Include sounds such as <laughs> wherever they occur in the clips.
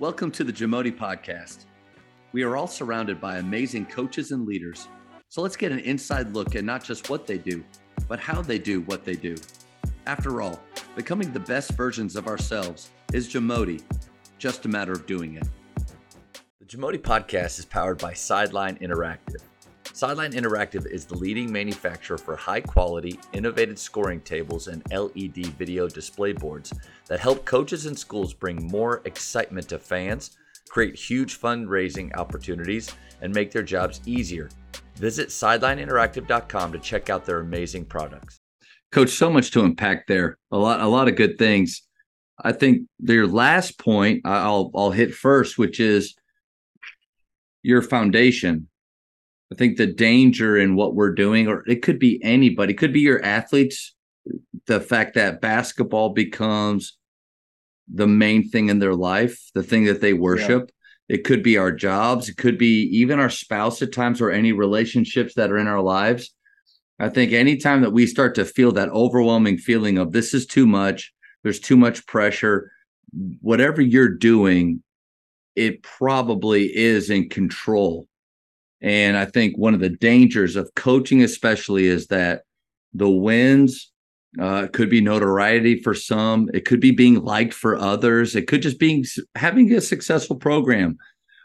Welcome to the Jamodi Podcast. We are all surrounded by amazing coaches and leaders. So let's get an inside look at not just what they do, but how they do what they do. After all, becoming the best versions of ourselves is Jamodi, just a matter of doing it. The Jamodi Podcast is powered by Sideline Interactive. Sideline Interactive is the leading manufacturer for high quality, innovative scoring tables and LED video display boards that help coaches and schools bring more excitement to fans, create huge fundraising opportunities, and make their jobs easier. Visit sidelineinteractive.com to check out their amazing products. Coach, so much to unpack there. A lot, a lot of good things. I think your last point I'll I'll hit first, which is your foundation I think the danger in what we're doing, or it could be anybody, it could be your athletes, the fact that basketball becomes the main thing in their life, the thing that they worship. Yeah. It could be our jobs, it could be even our spouse at times, or any relationships that are in our lives. I think anytime that we start to feel that overwhelming feeling of this is too much, there's too much pressure, whatever you're doing, it probably is in control and I think one of the dangers of coaching, especially, is that the wins uh, could be notoriety for some. It could be being liked for others. It could just be having a successful program.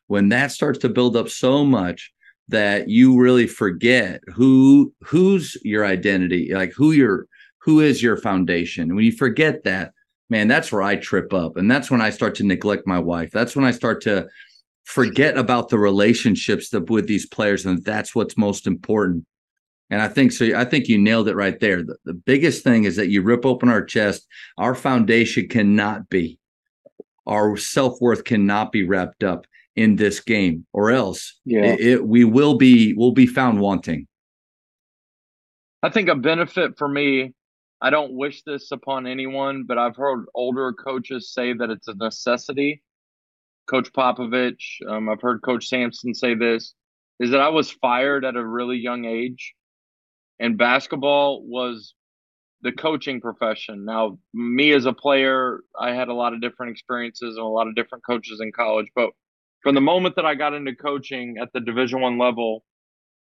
When that starts to build up so much that you really forget who who's your identity, like who your who is your foundation. When you forget that, man, that's where I trip up, and that's when I start to neglect my wife. That's when I start to forget about the relationships that, with these players, and that's what's most important. And I think so. I think you nailed it right there. The, the biggest thing is that you rip open our chest. Our foundation cannot be, our self worth cannot be wrapped up in this game, or else yeah. it, it, we will be will be found wanting. I think a benefit for me. I don't wish this upon anyone, but I've heard older coaches say that it's a necessity Coach Popovich, um, I've heard Coach Sampson say this, is that I was fired at a really young age, and basketball was the coaching profession. Now, me as a player, I had a lot of different experiences and a lot of different coaches in college, but from the moment that I got into coaching at the Division One level,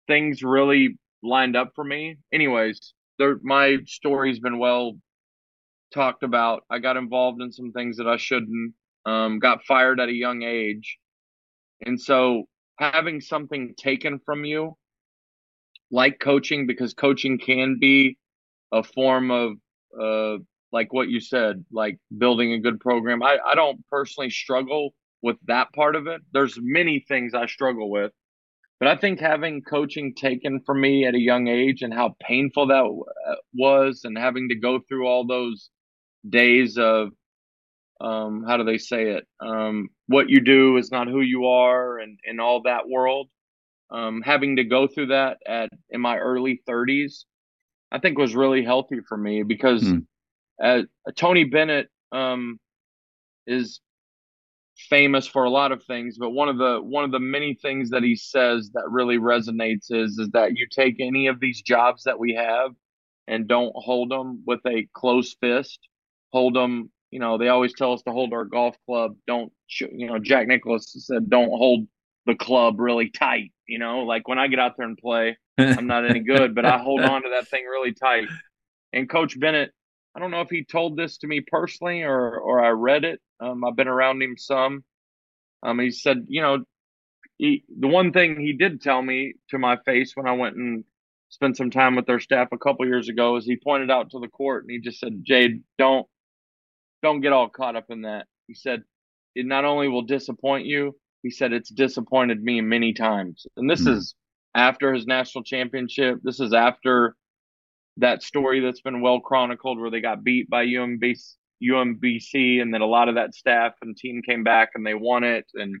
things really lined up for me. Anyways, my story's been well talked about. I got involved in some things that I shouldn't um, got fired at a young age. And so having something taken from you, like coaching, because coaching can be a form of, uh, like what you said, like building a good program. I, I don't personally struggle with that part of it. There's many things I struggle with, but I think having coaching taken from me at a young age and how painful that uh, was, and having to go through all those days of um, how do they say it? Um, what you do is not who you are, and in all that world. Um, having to go through that at in my early 30s, I think was really healthy for me because mm. uh, Tony Bennett um, is famous for a lot of things, but one of the one of the many things that he says that really resonates is is that you take any of these jobs that we have and don't hold them with a closed fist, hold them you know, they always tell us to hold our golf club. Don't, you know, Jack Nicklaus said, don't hold the club really tight. You know, like when I get out there and play, I'm not any good, but I hold on to that thing really tight. And Coach Bennett, I don't know if he told this to me personally or or I read it. Um, I've been around him some. Um, he said, you know, he, the one thing he did tell me to my face when I went and spent some time with their staff a couple years ago is he pointed out to the court and he just said, Jade, don't don't get all caught up in that. He said, it not only will disappoint you, he said it's disappointed me many times. And this mm-hmm. is after his national championship. This is after that story that's been well chronicled where they got beat by UMBC, UMBC and then a lot of that staff and team came back and they won it. And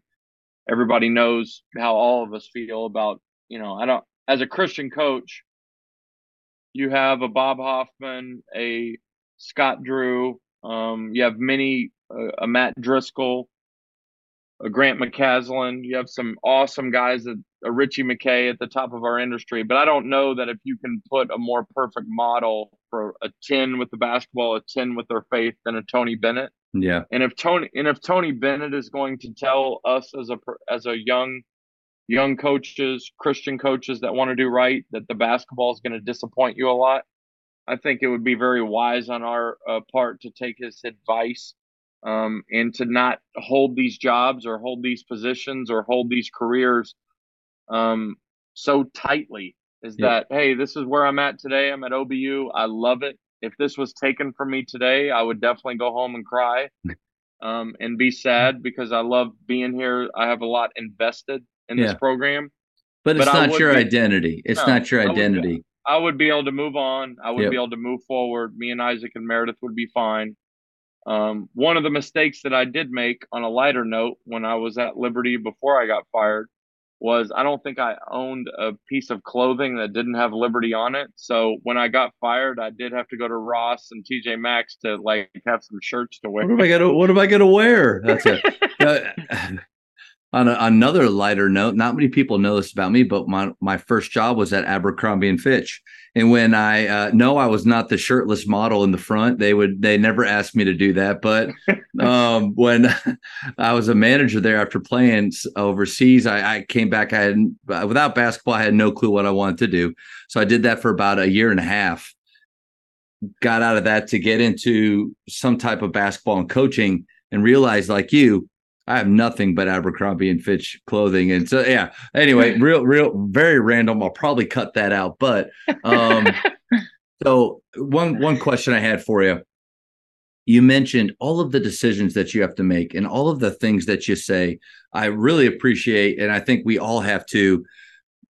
everybody knows how all of us feel about, you know, I don't, as a Christian coach, you have a Bob Hoffman, a Scott Drew, um, you have many, uh, a Matt Driscoll, a Grant McCasland. You have some awesome guys, a, a Ritchie McKay at the top of our industry. But I don't know that if you can put a more perfect model for a 10 with the basketball, a 10 with their faith than a Tony Bennett. Yeah. And if Tony and if Tony Bennett is going to tell us as a as a young young coaches, Christian coaches that want to do right, that the basketball is going to disappoint you a lot, I think it would be very wise on our uh, part to take his advice um, and to not hold these jobs or hold these positions or hold these careers um, so tightly. Is yeah. that hey, this is where I'm at today. I'm at OBU. I love it. If this was taken from me today, I would definitely go home and cry <laughs> um, and be sad because I love being here. I have a lot invested in yeah. this program. But it's but not your be, identity. It's no, not your identity. I would, be able to move on. I would yep. be able to move forward. Me and Isaac and Meredith would be fine. Um, one of the mistakes that I did make on a lighter note when I was at Liberty before I got fired was I don't think I owned a piece of clothing that didn't have Liberty on it. So when I got fired, I did have to go to Ross and TJ Maxx to like have some shirts to wear. What am I gonna What am I gonna wear? That's it. <laughs> uh, on a, another lighter note, not many people know this about me, but my my first job was at Abercrombie and Fitch. And when I uh, no, I was not the shirtless model in the front. They would they never asked me to do that. But <laughs> um, when <laughs> I was a manager there after playing overseas, I, I came back. I had without basketball, I had no clue what I wanted to do. So I did that for about a year and a half. Got out of that to get into some type of basketball and coaching, and realized like you, I have nothing but Abercrombie and Fitch clothing, and so yeah. Anyway, <laughs> real, real, very random. I'll probably cut that out. But um, <laughs> so one one question I had for you. You mentioned all of the decisions that you have to make and all of the things that you say. I really appreciate, and I think we all have to.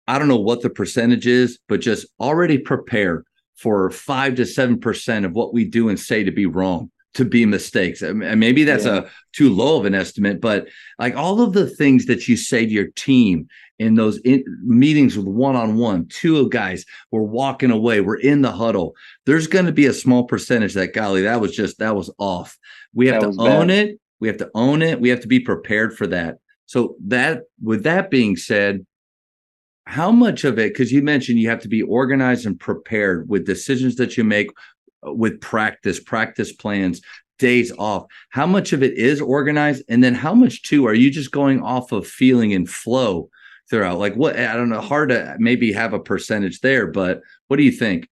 I don't know what the percentage is, but just already prepare for five to seven percent of what we do and say to be wrong to be mistakes. And maybe that's yeah. a too low of an estimate, but like all of the things that you say to your team in those in, meetings with one-on-one, two of guys, we're walking away, we're in the huddle. There's going to be a small percentage that golly, that was just that was off. We have that to own bad. it. We have to own it. We have to be prepared for that. So that with that being said, how much of it because you mentioned you have to be organized and prepared with decisions that you make with practice, practice plans, days off. How much of it is organized? And then how much too are you just going off of feeling and flow throughout? Like what I don't know, hard to maybe have a percentage there, but what do you think?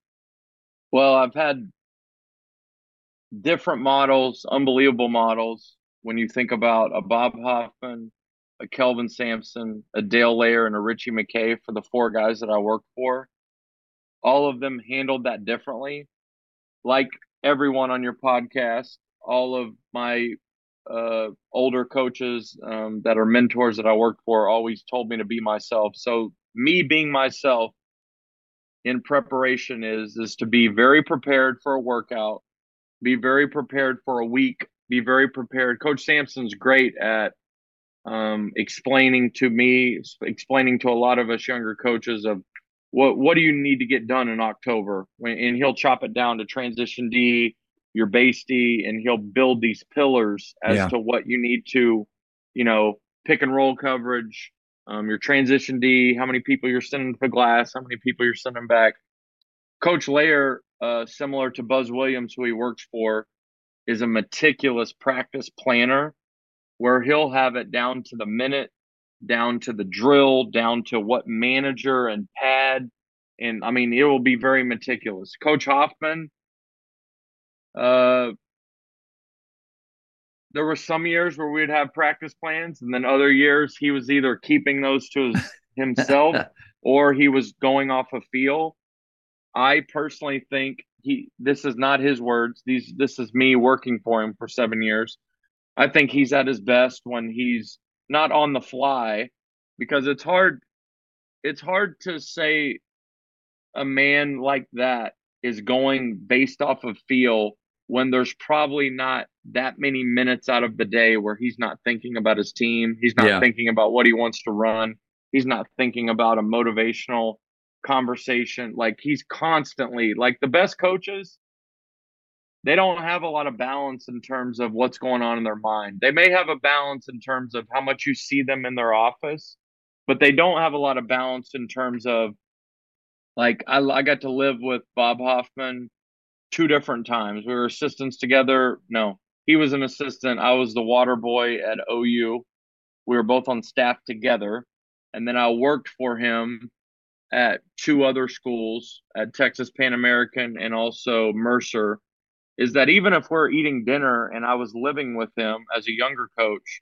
Well, I've had different models, unbelievable models. When you think about a Bob Hoffman, a Kelvin Sampson, a Dale Layer, and a Ritchie McKay for the four guys that I worked for, all of them handled that differently like everyone on your podcast, all of my uh, older coaches um, that are mentors that I worked for always told me to be myself. So me being myself in preparation is is to be very prepared for a workout, be very prepared for a week, be very prepared. Coach Sampson's great at um, explaining to me, explaining to a lot of us younger coaches of what what do you need to get done in October? And he'll chop it down to transition D, your base D, and he'll build these pillars as yeah. to what you need to, you know, pick and roll coverage, um, your transition D, how many people you're sending to the glass, how many people you're sending back. Coach Layer, uh, similar to Buzz Williams, who he works for, is a meticulous practice planner where he'll have it down to the minute down to the drill, down to what manager and pad. And I mean, it will be very meticulous. Coach Hoffman, uh, there were some years where we'd have practice plans, and then other years he was either keeping those to his, himself <laughs> or he was going off a feel. I personally think he this is not his words. These this is me working for him for seven years. I think he's at his best when he's not on the fly because it's hard it's hard to say a man like that is going based off of feel when there's probably not that many minutes out of the day where he's not thinking about his team he's not yeah. thinking about what he wants to run he's not thinking about a motivational conversation like he's constantly like the best coaches they don't have a lot of balance in terms of what's going on in their mind. They may have a balance in terms of how much you see them in their office, but they don't have a lot of balance in terms of like I, I got to live with Bob Hoffman two different times. We were assistants together. No, he was an assistant. I was the water boy at OU. We were both on staff together. And then I worked for him at two other schools at Texas Pan American and also Mercer. Is that even if we're eating dinner and I was living with him as a younger coach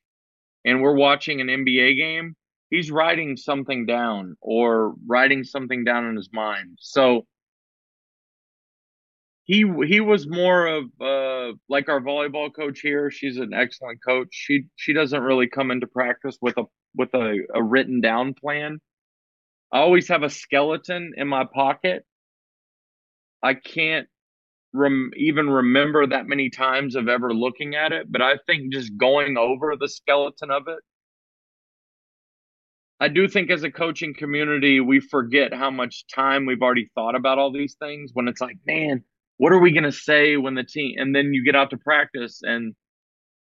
and we're watching an NBA game, he's writing something down or writing something down in his mind. So he he was more of uh, like our volleyball coach here. She's an excellent coach. She she doesn't really come into practice with a with a, a written down plan. I always have a skeleton in my pocket. I can't rem- even remember that many times of ever looking at it, but I think just going over the skeleton of it. I do think as a coaching community, we forget how much time we've already thought about all these things when it's like, man, what are we going to say when the team and then you get out to practice and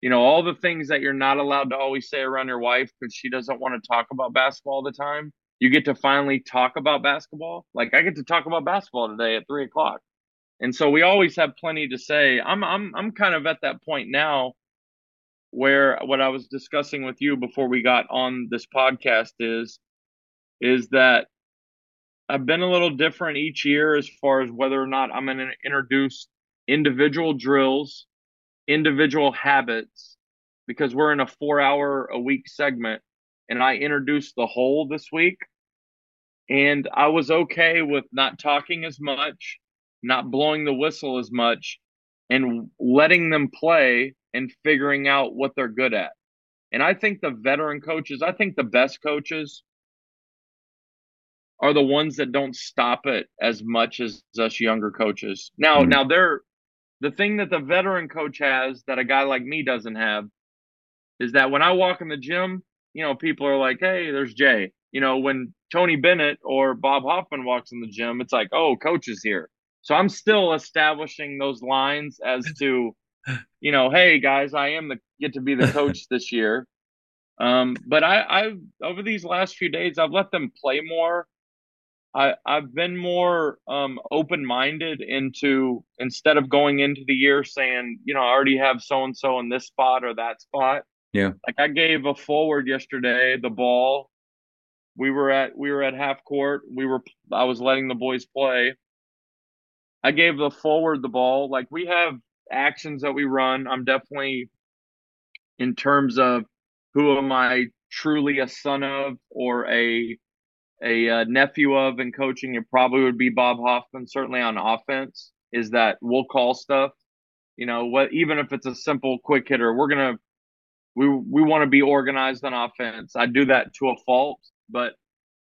you know all the things that you're not allowed to always say around your wife because she doesn't want to talk about basketball all the time you get to finally talk about basketball like i get to talk about basketball today at three o'clock and so we always have plenty to say i'm i'm i'm kind of at that point now where what i was discussing with you before we got on this podcast is is that I've been a little different each year as far as whether or not I'm going to introduce individual drills, individual habits, because we're in a four hour a week segment. And I introduced the whole this week. And I was okay with not talking as much, not blowing the whistle as much, and letting them play and figuring out what they're good at. And I think the veteran coaches, I think the best coaches are the ones that don't stop it as much as us younger coaches. Now, mm-hmm. now they're the thing that the veteran coach has that a guy like me doesn't have is that when I walk in the gym, you know, people are like, "Hey, there's Jay." You know, when Tony Bennett or Bob Hoffman walks in the gym, it's like, "Oh, coach is here." So I'm still establishing those lines as <laughs> to, you know, hey guys, I am the get to be the coach <laughs> this year. Um, but I, I've over these last few days, I've let them play more. I, I've been more um, open minded into instead of going into the year saying, you know, I already have so and so in this spot or that spot. Yeah. Like I gave a forward yesterday the ball. We were at we were at half court. We were I was letting the boys play. I gave the forward the ball. Like we have actions that we run. I'm definitely in terms of who am I truly a son of or a a uh, nephew of in coaching, it probably would be Bob Hoffman. Certainly on offense, is that we'll call stuff. You know what? Even if it's a simple quick hitter, we're gonna we we want to be organized on offense. I do that to a fault, but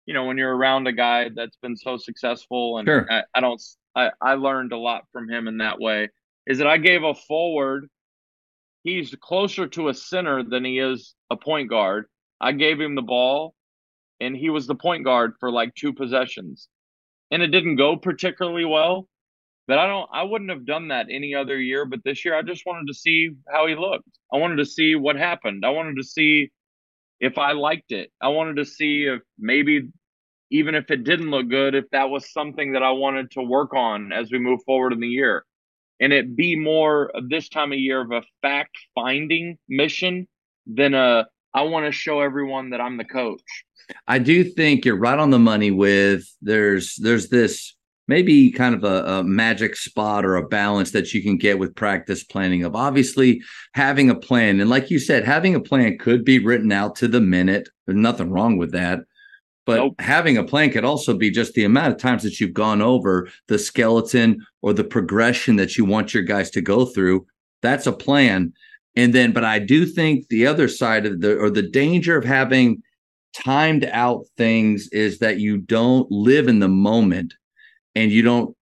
you know when you're around a guy that's been so successful, and sure. I, I don't I, I learned a lot from him in that way. Is that I gave a forward. He's closer to a center than he is a point guard. I gave him the ball and he was the point guard for like two possessions. And it didn't go particularly well. But I don't I wouldn't have done that any other year, but this year I just wanted to see how he looked. I wanted to see what happened. I wanted to see if I liked it. I wanted to see if maybe even if it didn't look good, if that was something that I wanted to work on as we move forward in the year. And it be more this time of year of a fact finding mission than a I want to show everyone that I'm the coach. I do think you're right on the money with there's there's this maybe kind of a, a, magic spot or a balance that you can get with practice planning of obviously having a plan and like you said having a plan could be written out to the minute there's nothing wrong with that but nope. having a plan could also be just the amount of times that you've gone over the skeleton or the progression that you want your guys to go through that's a plan and then but i do think the other side of the or the danger of having timed out things is that you don't live in the moment and you don't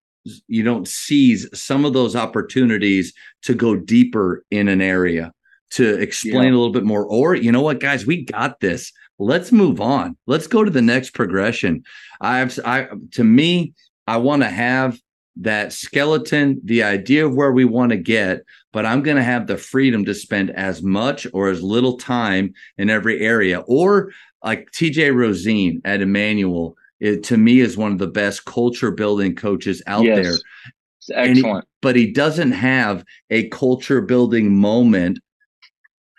you don't seize some of those opportunities to go deeper in an area to explain yeah. a little bit more or you know what guys we got this let's move on let's go to the next progression i've i to me i want to have that skeleton the idea of where we want to get but i'm going to have the freedom to spend as much or as little time in every area or like TJ Rosene at Emmanuel, it, to me is one of the best culture building coaches out yes. there. It's excellent. He, but he doesn't have a culture building moment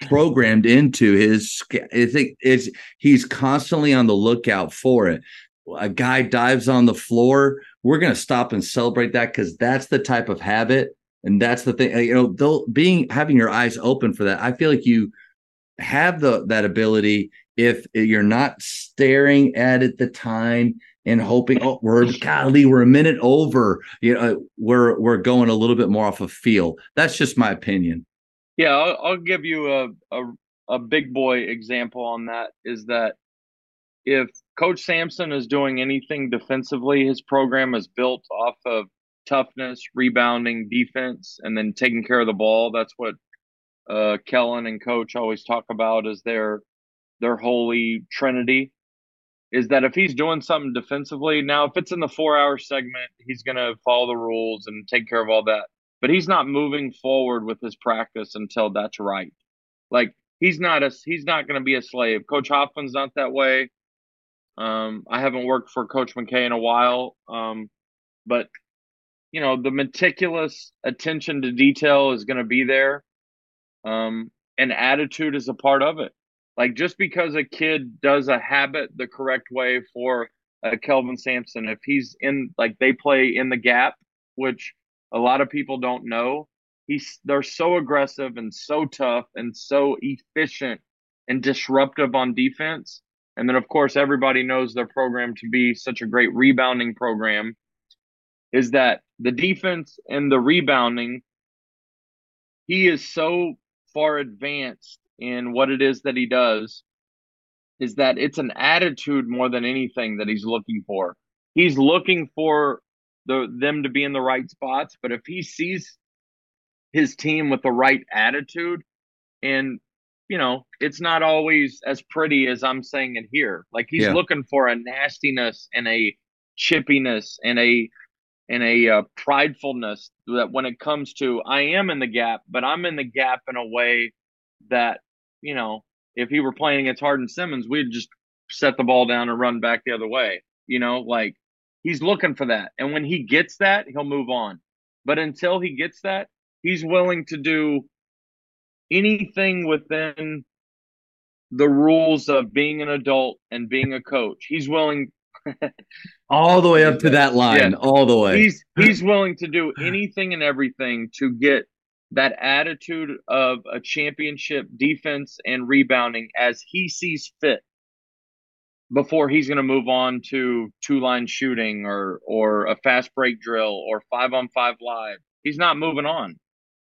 programmed into his I think is he's constantly on the lookout for it. A guy dives on the floor, we're going to stop and celebrate that cuz that's the type of habit and that's the thing you know being having your eyes open for that. I feel like you have the that ability if you're not staring at it the time and hoping oh we're golly we're a minute over you know we're we're going a little bit more off of feel that's just my opinion yeah i'll, I'll give you a, a a big boy example on that is that if coach sampson is doing anything defensively his program is built off of toughness rebounding defense and then taking care of the ball that's what uh, kellen and coach always talk about as their their holy trinity is that if he's doing something defensively, now if it's in the four hour segment, he's going to follow the rules and take care of all that. But he's not moving forward with his practice until that's right. Like he's not a he's not going to be a slave. Coach Hoffman's not that way. Um, I haven't worked for Coach McKay in a while, um, but you know the meticulous attention to detail is going to be there, um, and attitude is a part of it. Like just because a kid does a habit the correct way for uh, Kelvin Sampson, if he's in like they play in the gap, which a lot of people don't know, he's they're so aggressive and so tough and so efficient and disruptive on defense. And then of course everybody knows their program to be such a great rebounding program. Is that the defense and the rebounding? He is so far advanced in what it is that he does is that it's an attitude more than anything that he's looking for. He's looking for the them to be in the right spots, but if he sees his team with the right attitude and you know, it's not always as pretty as I'm saying it here. Like he's yeah. looking for a nastiness and a chippiness and a and a uh, pridefulness that when it comes to I am in the gap, but I'm in the gap in a way that you know, if he were playing against Hardin-Simmons, we'd just set the ball down and run back the other way. You know, like he's looking for that. And when he gets that, he'll move on. But until he gets that, he's willing to do anything within the rules of being an adult and being a coach. He's willing <laughs> all the way up to that line, yeah. all the way. He's <laughs> he's willing to do anything and everything to get that attitude of a championship defense and rebounding as he sees fit before he's going to move on to two line shooting or or a fast break drill or 5 on 5 live he's not moving on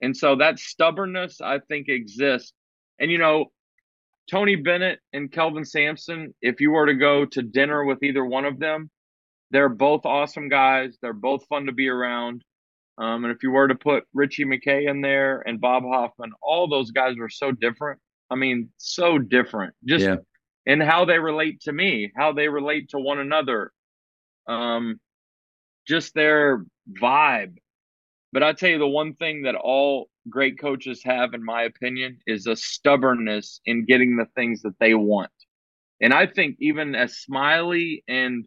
and so that stubbornness i think exists and you know tony bennett and kelvin sampson if you were to go to dinner with either one of them they're both awesome guys they're both fun to be around um, and if you were to put Ritchie McKay in there and Bob Hoffman, all those guys are so different. I mean, so different. Just yeah. In how they relate to me, how they relate to one another. Um, just their vibe. But I tell you, the one thing that all great coaches have, in my opinion, is a stubbornness in getting the things that they want. And I think even as smiley and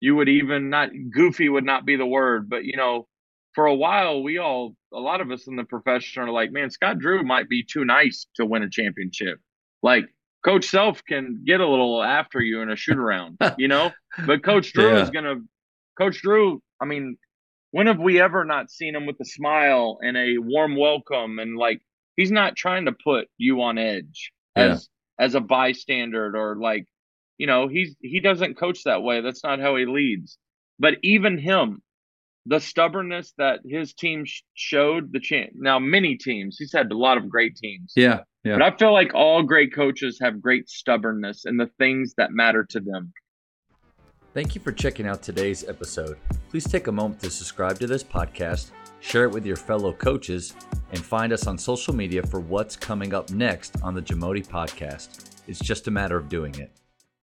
you would even not goofy would not be the word, but you know, for a while, we all, a lot of us in the profession are like, man, Scott Drew might be too nice to win a championship. Like, Coach Self can get a little after you in a shoot around, <laughs> you know? But Coach Drew yeah. is going to, Coach Drew, I mean, when have we ever not seen him with a smile and a warm welcome and like, he's not trying to put you on edge yeah. as, as a bystander or like, you know, he's, he doesn't coach that way. That's not how he leads. But even him, the stubbornness that his team showed the chance. Now, many teams, he's had a lot of great teams. Yeah, yeah. But I feel like all great coaches have great stubbornness in the things that matter to them. Thank you for checking out today's episode. Please take a moment to subscribe to this podcast, share it with your fellow coaches, and find us on social media for what's coming up next on the Jamodi podcast. It's just a matter of doing it.